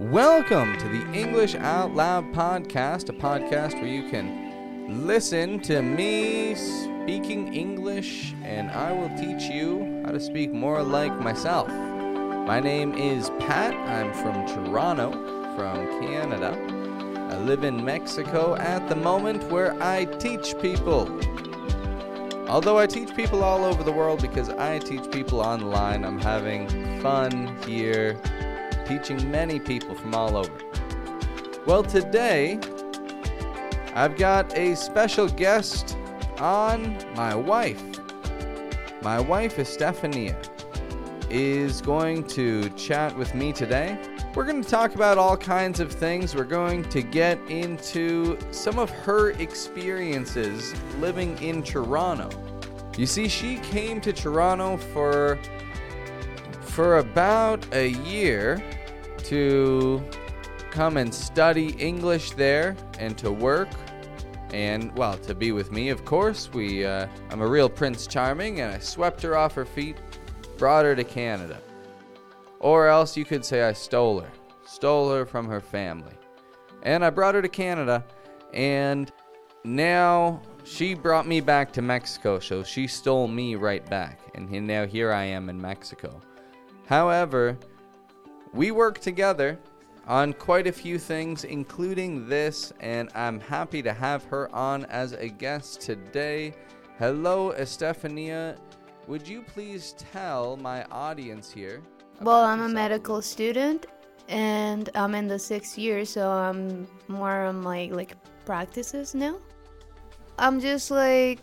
Welcome to the English Out Loud podcast, a podcast where you can listen to me speaking English and I will teach you how to speak more like myself. My name is Pat. I'm from Toronto, from Canada. I live in Mexico at the moment where I teach people. Although I teach people all over the world because I teach people online, I'm having fun here teaching many people from all over. Well, today I've got a special guest on my wife. My wife, Estefania, is going to chat with me today. We're going to talk about all kinds of things. We're going to get into some of her experiences living in Toronto. You see, she came to Toronto for for about a year to come and study English there and to work. And well to be with me of course. We uh, i'm a real prince charming and i swept her off her feet brought her to canada. Or else you could say i stole her stole her from her family. And i brought her to canada and now she brought me back to mexico so she stole me right back. And now here i am in mexico. However we work together on quite a few things, including this, and I'm happy to have her on as a guest today. Hello, Estefania. Would you please tell my audience here? Well, I'm a medical student and I'm in the sixth year, so I'm more on my like practices now. I'm just like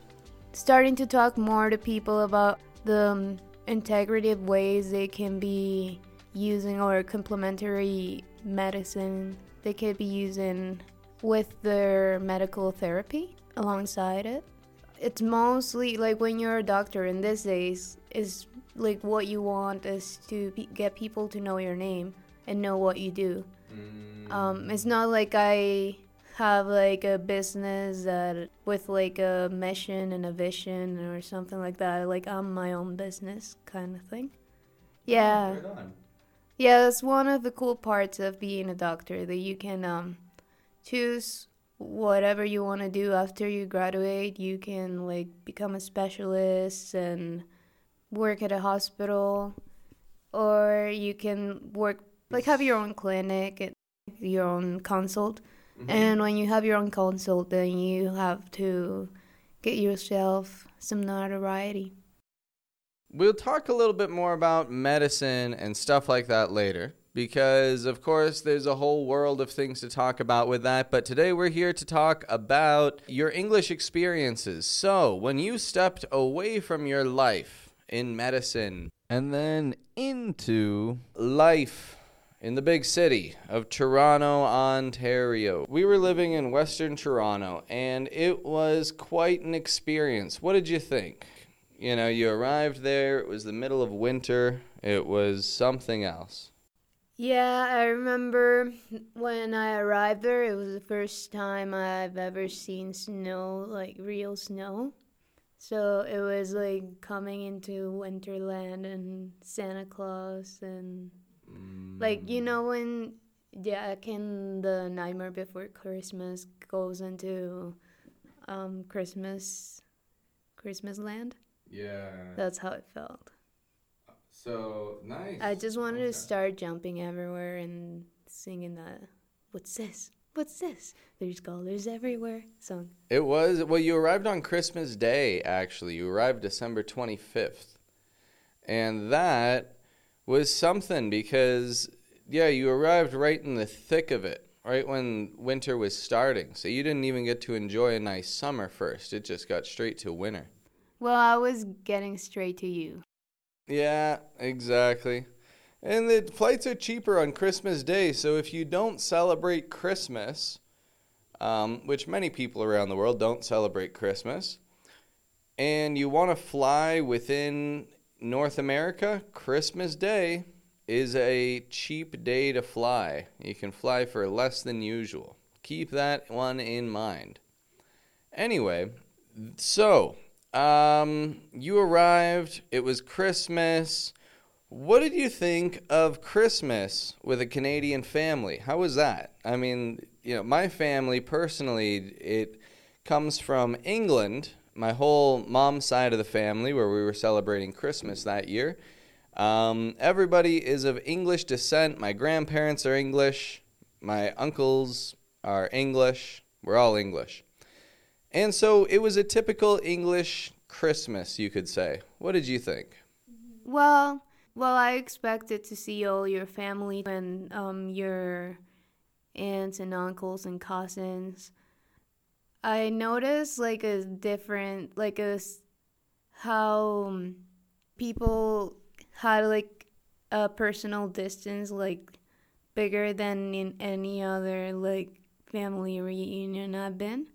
starting to talk more to people about the um, integrative ways they can be using or complementary medicine they could be using with their medical therapy alongside it. It's mostly like when you're a doctor in these days, is like what you want is to be, get people to know your name and know what you do. Mm. Um, it's not like I have like a business that with like a mission and a vision or something like that. Like I'm my own business kind of thing. Yeah. Right yeah, that's one of the cool parts of being a doctor that you can um, choose whatever you want to do after you graduate. You can like become a specialist and work at a hospital, or you can work like have your own clinic and your own consult. Mm-hmm. And when you have your own consult, then you have to get yourself some notoriety. We'll talk a little bit more about medicine and stuff like that later because, of course, there's a whole world of things to talk about with that. But today we're here to talk about your English experiences. So, when you stepped away from your life in medicine and then into life in the big city of Toronto, Ontario. We were living in Western Toronto and it was quite an experience. What did you think? You know, you arrived there, it was the middle of winter, it was something else. Yeah, I remember when I arrived there, it was the first time I've ever seen snow, like real snow. So it was like coming into Winterland and Santa Claus and mm. like you know when Jack in the Nightmare Before Christmas goes into um, Christmas Christmas land. Yeah. That's how it felt. So nice. I just wanted okay. to start jumping everywhere and singing that. What's this? What's this? There's colors everywhere song. It was well. You arrived on Christmas Day. Actually, you arrived December twenty fifth, and that was something because yeah, you arrived right in the thick of it, right when winter was starting. So you didn't even get to enjoy a nice summer first. It just got straight to winter. Well, I was getting straight to you. Yeah, exactly. And the flights are cheaper on Christmas Day, so if you don't celebrate Christmas, um, which many people around the world don't celebrate Christmas, and you want to fly within North America, Christmas Day is a cheap day to fly. You can fly for less than usual. Keep that one in mind. Anyway, so um, you arrived. It was Christmas. What did you think of Christmas with a Canadian family? How was that? I mean, you know, my family personally, it comes from England. My whole mom's side of the family, where we were celebrating Christmas that year. Um, everybody is of English descent. My grandparents are English. My uncles are English. We're all English. And so it was a typical English Christmas, you could say. What did you think? Well, well, I expected to see all your family and um, your aunts and uncles and cousins. I noticed like a different, like a how um, people had like a personal distance like bigger than in any other like family reunion I've been.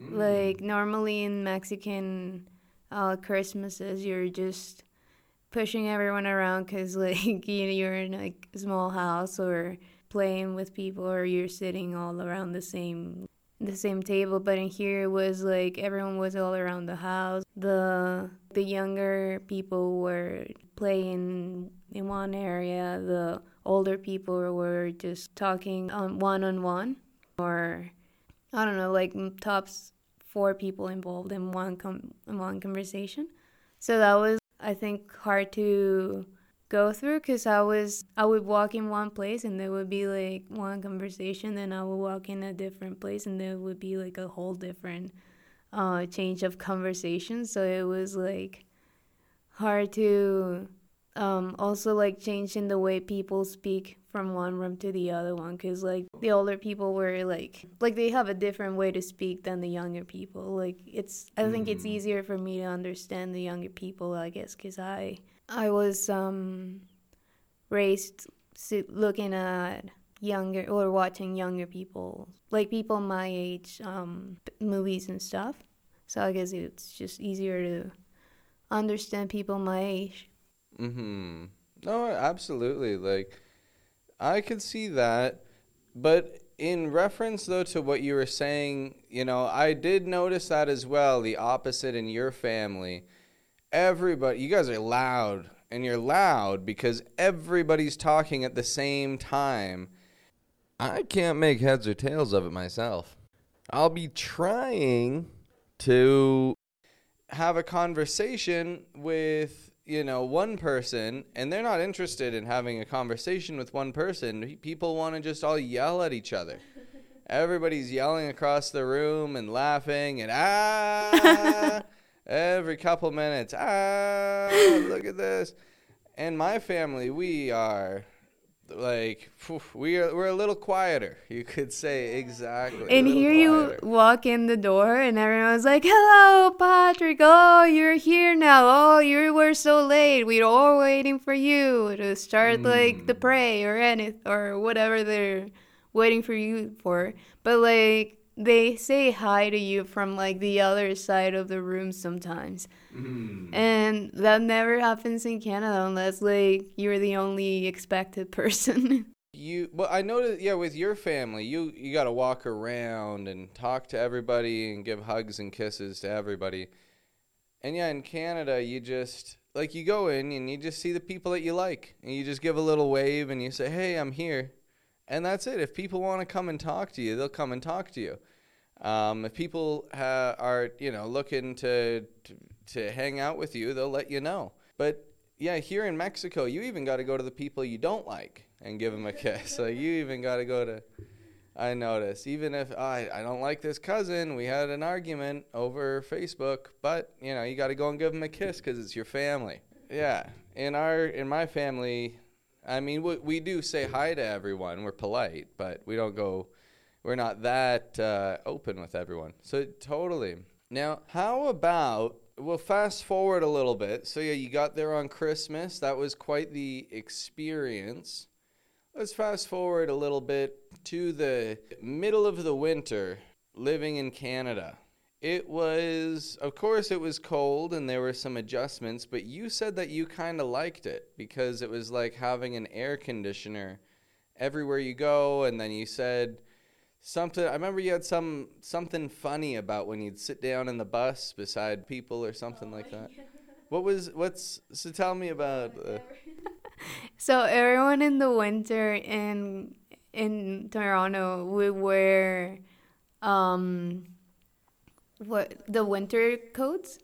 Mm. Like normally in Mexican uh, Christmases, you're just pushing everyone around because like you know, you're in like a small house or playing with people or you're sitting all around the same the same table. But in here it was like everyone was all around the house. The the younger people were playing in one area. The older people were just talking um, one on one or i don't know like tops four people involved in one com- in one conversation so that was I think hard to go through because I was I would walk in one place and there would be like one conversation, then I would walk in a different place and there would be like a whole different uh, change of conversation. So it was like hard to um, also like changing the way people speak from one room to the other one because like the older people were like like they have a different way to speak than the younger people. Like it's i think it's mm. easier for me to understand the younger people i guess because i i was um raised looking at younger or watching younger people like people my age um movies and stuff. So i guess it's just easier to understand people my age mhm no absolutely like I could see that, but in reference though to what you were saying, you know, I did notice that as well. The opposite in your family, everybody, you guys are loud, and you're loud because everybody's talking at the same time. I can't make heads or tails of it myself. I'll be trying to have a conversation with you know, one person and they're not interested in having a conversation with one person. People want to just all yell at each other. Everybody's yelling across the room and laughing and ah every couple minutes. Ah, look at this. And my family, we are like we are we're a little quieter you could say exactly. And here quieter. you walk in the door and everyone's like hello patrick. Oh you're here now. Oh you were so late. We are all waiting for you to start mm. like the pray or anything or whatever they're waiting for you for. But like they say hi to you from like the other side of the room sometimes. Mm. And that never happens in Canada unless like you're the only expected person. you well I noticed yeah with your family you you got to walk around and talk to everybody and give hugs and kisses to everybody. And yeah, in Canada you just like you go in and you just see the people that you like and you just give a little wave and you say, "Hey, I'm here." And that's it. If people want to come and talk to you, they'll come and talk to you. Um, if people ha- are, you know, looking to, to to hang out with you, they'll let you know. But yeah, here in Mexico, you even got to go to the people you don't like and give them a kiss. so you even got to go to. I notice even if oh, I I don't like this cousin, we had an argument over Facebook, but you know you got to go and give them a kiss because it's your family. Yeah, in our in my family, I mean, we, we do say hi to everyone. We're polite, but we don't go. We're not that uh, open with everyone. So totally. Now, how about we'll fast forward a little bit. So yeah, you got there on Christmas. That was quite the experience. Let's fast forward a little bit to the middle of the winter, living in Canada. It was, of course, it was cold and there were some adjustments, but you said that you kind of liked it because it was like having an air conditioner everywhere you go. And then you said something, I remember you had some something funny about when you'd sit down in the bus beside people or something oh, like that. Yeah. What was, what's, so tell me about. Uh, So everyone in the winter in in Toronto would wear um what the winter coats.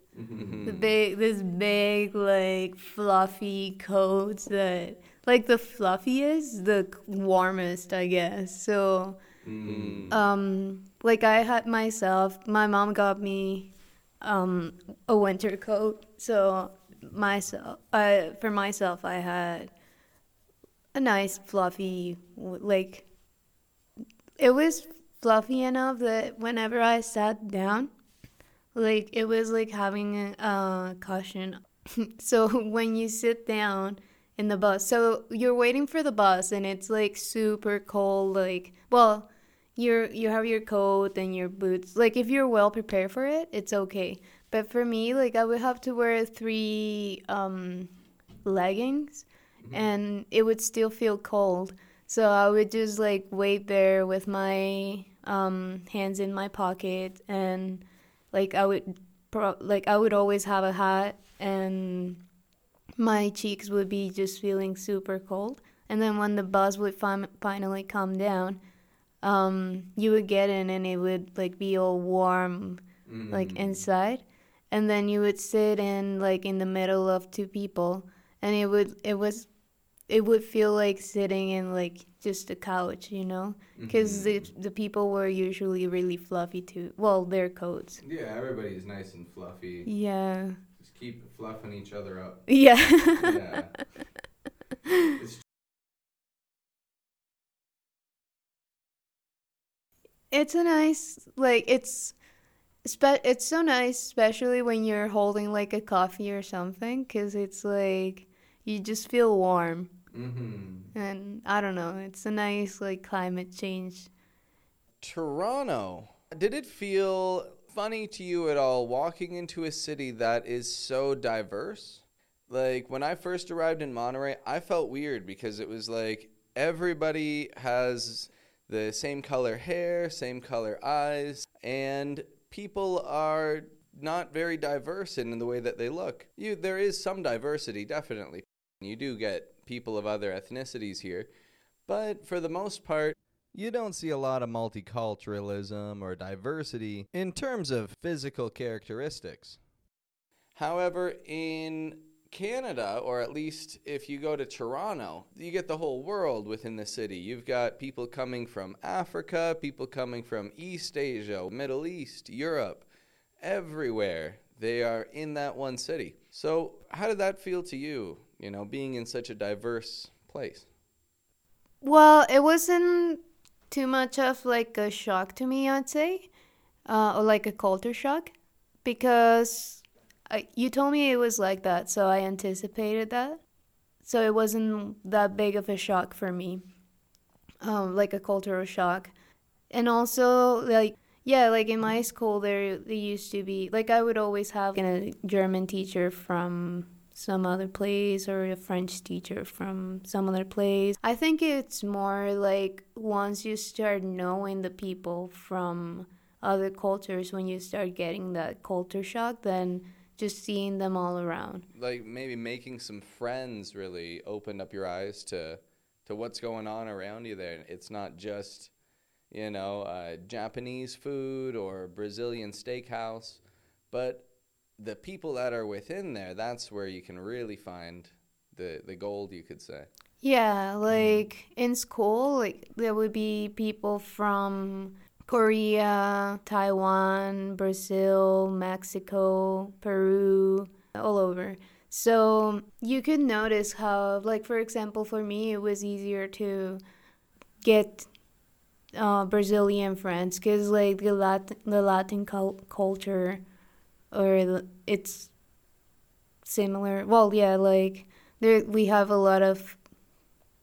The big this big like fluffy coats that like the fluffiest, the warmest, I guess. So um like I had myself, my mom got me um a winter coat. So myself I for myself I had a nice fluffy like it was fluffy enough that whenever I sat down like it was like having a cushion so when you sit down in the bus so you're waiting for the bus and it's like super cold like well you're you have your coat and your boots. Like if you're well prepared for it it's okay. But for me like i would have to wear three um leggings and it would still feel cold. So i would just like wait there with my um hands in my pocket and like i would pro- like i would always have a hat and my cheeks would be just feeling super cold. And then when the bus would fin- finally come down um you would get in and it would like be all warm like inside. And then you would sit in like in the middle of two people and it would it was it would feel like sitting in like just a couch you know? Mm-hmm. Because the, the people were usually really fluffy too. Well their coats. Yeah, everybody's nice and fluffy. yeah. Just keep fluffing each other up. yeah. Yeah. it's it's a nice like it's spe- it's so nice especially when you're holding like a coffee or something because it's like you just feel warm mm-hmm. and i don't know it's a nice like climate change Toronto. Did it feel funny to you at all walking into a city that is so diverse? Like when I first arrived in Monterrey, I felt weird because it was like everybody has the same color hair, same color eyes, and people are not very diverse in the way that they look. You there is some diversity definitely. You do get people of other ethnicities here, but for the most part you don't see a lot of multiculturalism or diversity in terms of physical characteristics. However, in Canada, or at least if you go to Toronto, you get the whole world within the city. You've got people coming from Africa, people coming from East Asia, Middle East, Europe, everywhere. They are in that one city. So, how did that feel to you, you know, being in such a diverse place? well it wasn't too much of like a shock to me i'd say uh, or like a culture shock because I, you told me it was like that so i anticipated that so it wasn't that big of a shock for me um, like a cultural shock and also like yeah like in my school there there used to be like i would always have a german teacher from some other place or a french teacher from some other place i think it's more like once you start knowing the people from other cultures when you start getting that culture shock then just seeing them all around like maybe making some friends really opened up your eyes to to what's going on around you there. It's not just you know uh, Japanese food or Brazilian steakhouse, but the people that are within there. That's where you can really find the the gold, you could say. Yeah, like in school, like there would be people from Korea, Taiwan, Brazil, Mexico, Peru, all over. So you could notice how, like, for example, for me, it was easier to get uh, Brazilian friends because, like, the Latin, the Latin cul- culture or it's similar. Well, yeah, like, there we have a lot of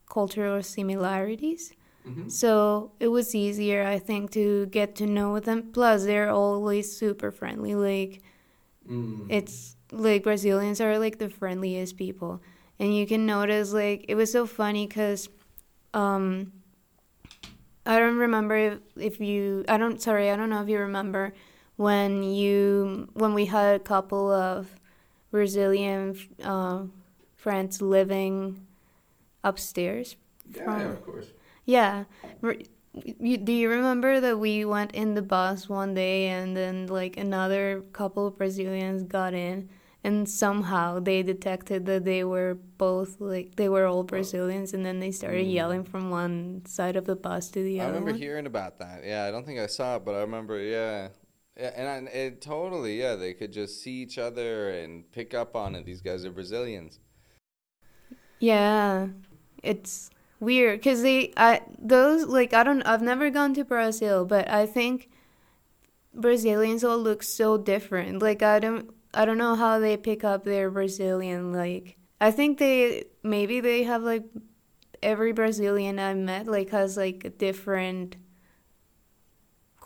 cultural similarities. So it was easier, I think, to get to know them. Plus, they're always super friendly. Like, it's like Brazilians are like the friendliest people. And you can notice, like, it was so funny because um, I don't remember if, if you, I don't, sorry, I don't know if you remember when you, when we had a couple of Brazilian uh, friends living upstairs. Yeah, yeah, of course. Yeah. Do you remember that we went in the bus one day and then like another couple of Brazilians got in and somehow they detected that they were both like they were all Brazilians and then they started Mm. yelling from one side of the bus to the I other I remember one. hearing about that. Yeah, I don't think I saw it, but I remember. Yeah, yeah and I, it totally. Yeah, they could just see each other and pick up on it. These guys are Brazilians. Yeah. It's weird cuz they I those like I don't I've never gone to Brazil, but I think Brazilians all look so different. Like I don't I don't know how they pick up their Brazilian like I think they maybe they have like every Brazilian I met like has like a different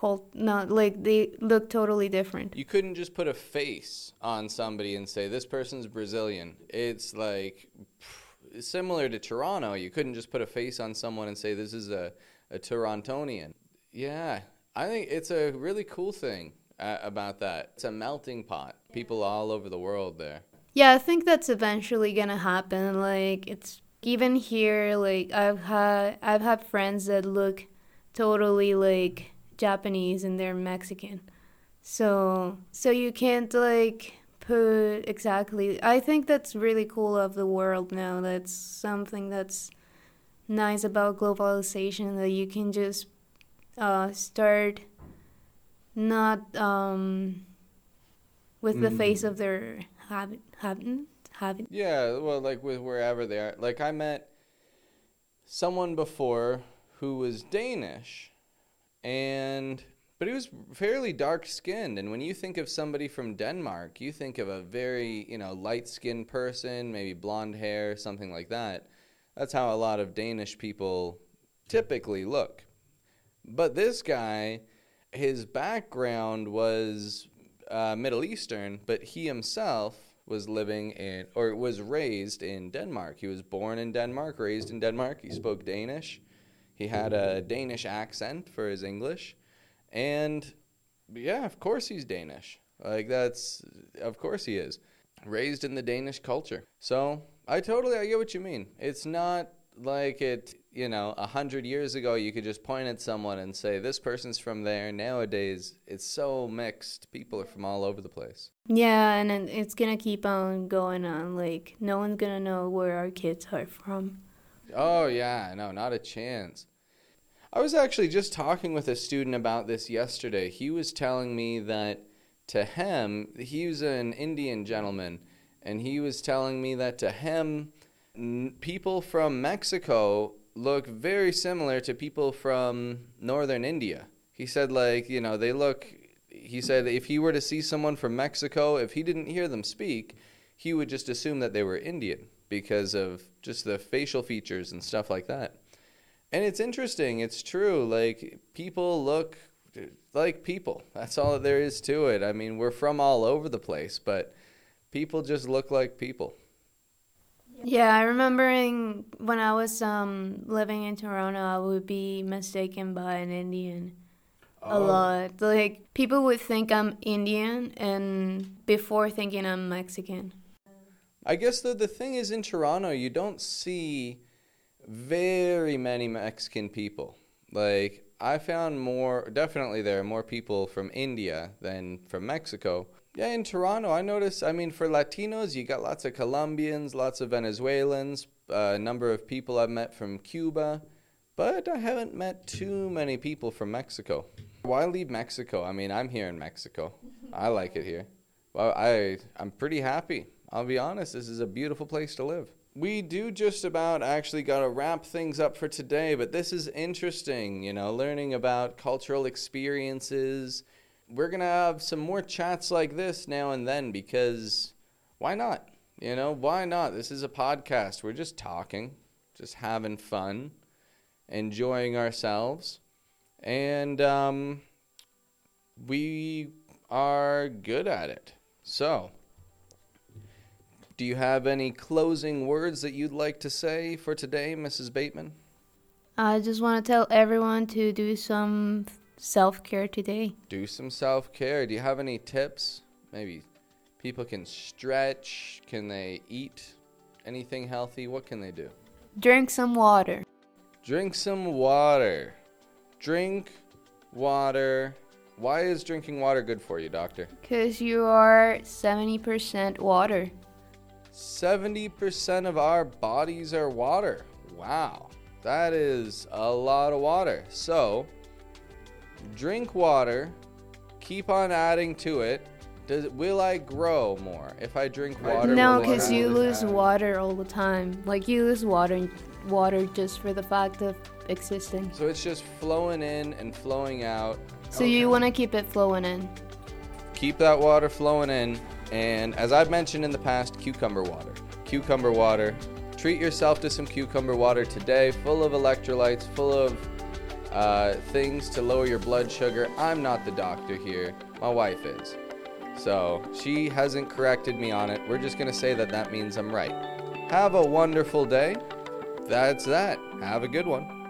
cult not like they look totally different. You couldn't just put a face on somebody and say this person's Brazilian. It's like pff, similar to Toronto. You couldn't just put a face on someone and say this is a a Torontonian. Yeah, I think it's a really cool thing uh, about that. It's a melting pot. People all over the world there. Yeah, I think that's eventually gonna happen. Like it's even here, like I've had I've had friends that look totally like Japanese and they're Mexican. So so you can't like put exactly I think that's really cool of the world now. That's something that's nice about globalization that you can just uh, start not um, with the Mm. face of their habit habit habit Yeah, well, like with wherever they are. Like I met someone before who was Danish, and but he was fairly dark skinned. And when you think of somebody from Denmark, you think of a very you know light skinned person, maybe blonde hair, something like that. That's how a lot of Danish people typically look. But this guy, his background was uh, Middle Eastern, but he himself was living in or was raised in Denmark. He was born in Denmark, raised in Denmark. He spoke Danish. He had a Danish accent for his English. And yeah, of course he's Danish. Like that's of course he is. Raised in the Danish culture. So, I totally I get what you mean. It's not like it, you know, a hundred years ago you could just point at someone and say this person's from there. Nowadays, it's so mixed. People are from all over the place. yeah and it's gonna keep on going on like no one's gonna know where our kids are from Oh yeah, no, not a chance. I was actually just talking with a student about this yesterday. He was telling me that to him, he was an Indian gentleman, and he was telling me that to him, n- people from Mexico look very similar to people from northern India. He said like, you know, they look he said if he were to see someone from Mexico, if he didn't hear them speak, he would just assume that they were Indian because of just the facial features and stuff like that. And it's interesting, it's true. Like people look like people. That's all that there is to it. I mean, we're from all over the place, but people just look like people. yeah i remember in, when i was um living in toronto i would be mistaken by an indian a lot like people would think i'm indian and before thinking i'm mexican I guess the the thing is in Toronto, you don't see very many Mexican people. Like I found more definitely there are more people from India than from Mexico. Yeah, in Toronto, I noticed. I mean, for Latinos, you got lots of Colombians, lots of Venezuelans, a number of people I've met from Cuba, but I haven't met too many people from Mexico. Why leave Mexico? I mean, I'm here in Mexico. I like it here. Well, I I'm pretty happy. I'll be honest, this is a beautiful place to live. We do just about actually got to wrap things up for today, but this is interesting, you know, learning about cultural experiences. We're going to have some more chats like this now and then because why not? You know, why not? This is a podcast. We're just talking, just having fun, enjoying ourselves. And um, we are good at it. So, do you have any closing words that you'd like to say for today, Mrs. Bateman? i just want to tell everyone to do some self-care today Do some self care. Do you have any tips? Maybe people can stretch. Can they eat anything healthy? What can they do? Drink some water. Drink some water. Drink water. Why is drinking water good for you, doctor? Because you are 70% water. 70% of our bodies are water. Wow. That is a lot of water. So, drink water, keep on adding to it. Does will I grow more if I drink water? no, because you lose add? water all the time. Like you lose water, water just for the fact of existing. So it's just flowing in and flowing out. So you want to keep it flowing in. Keep that water flowing in. And as I've mentioned in the past, cucumber water. Cucumber water. Treat yourself to some cucumber water today, full of electrolytes, full of uh, things to lower your blood sugar. I'm not the doctor here, my wife is. So she hasn't corrected me on it. We're just going to say that that means I'm right. Have a wonderful day. That's that. Have a good one.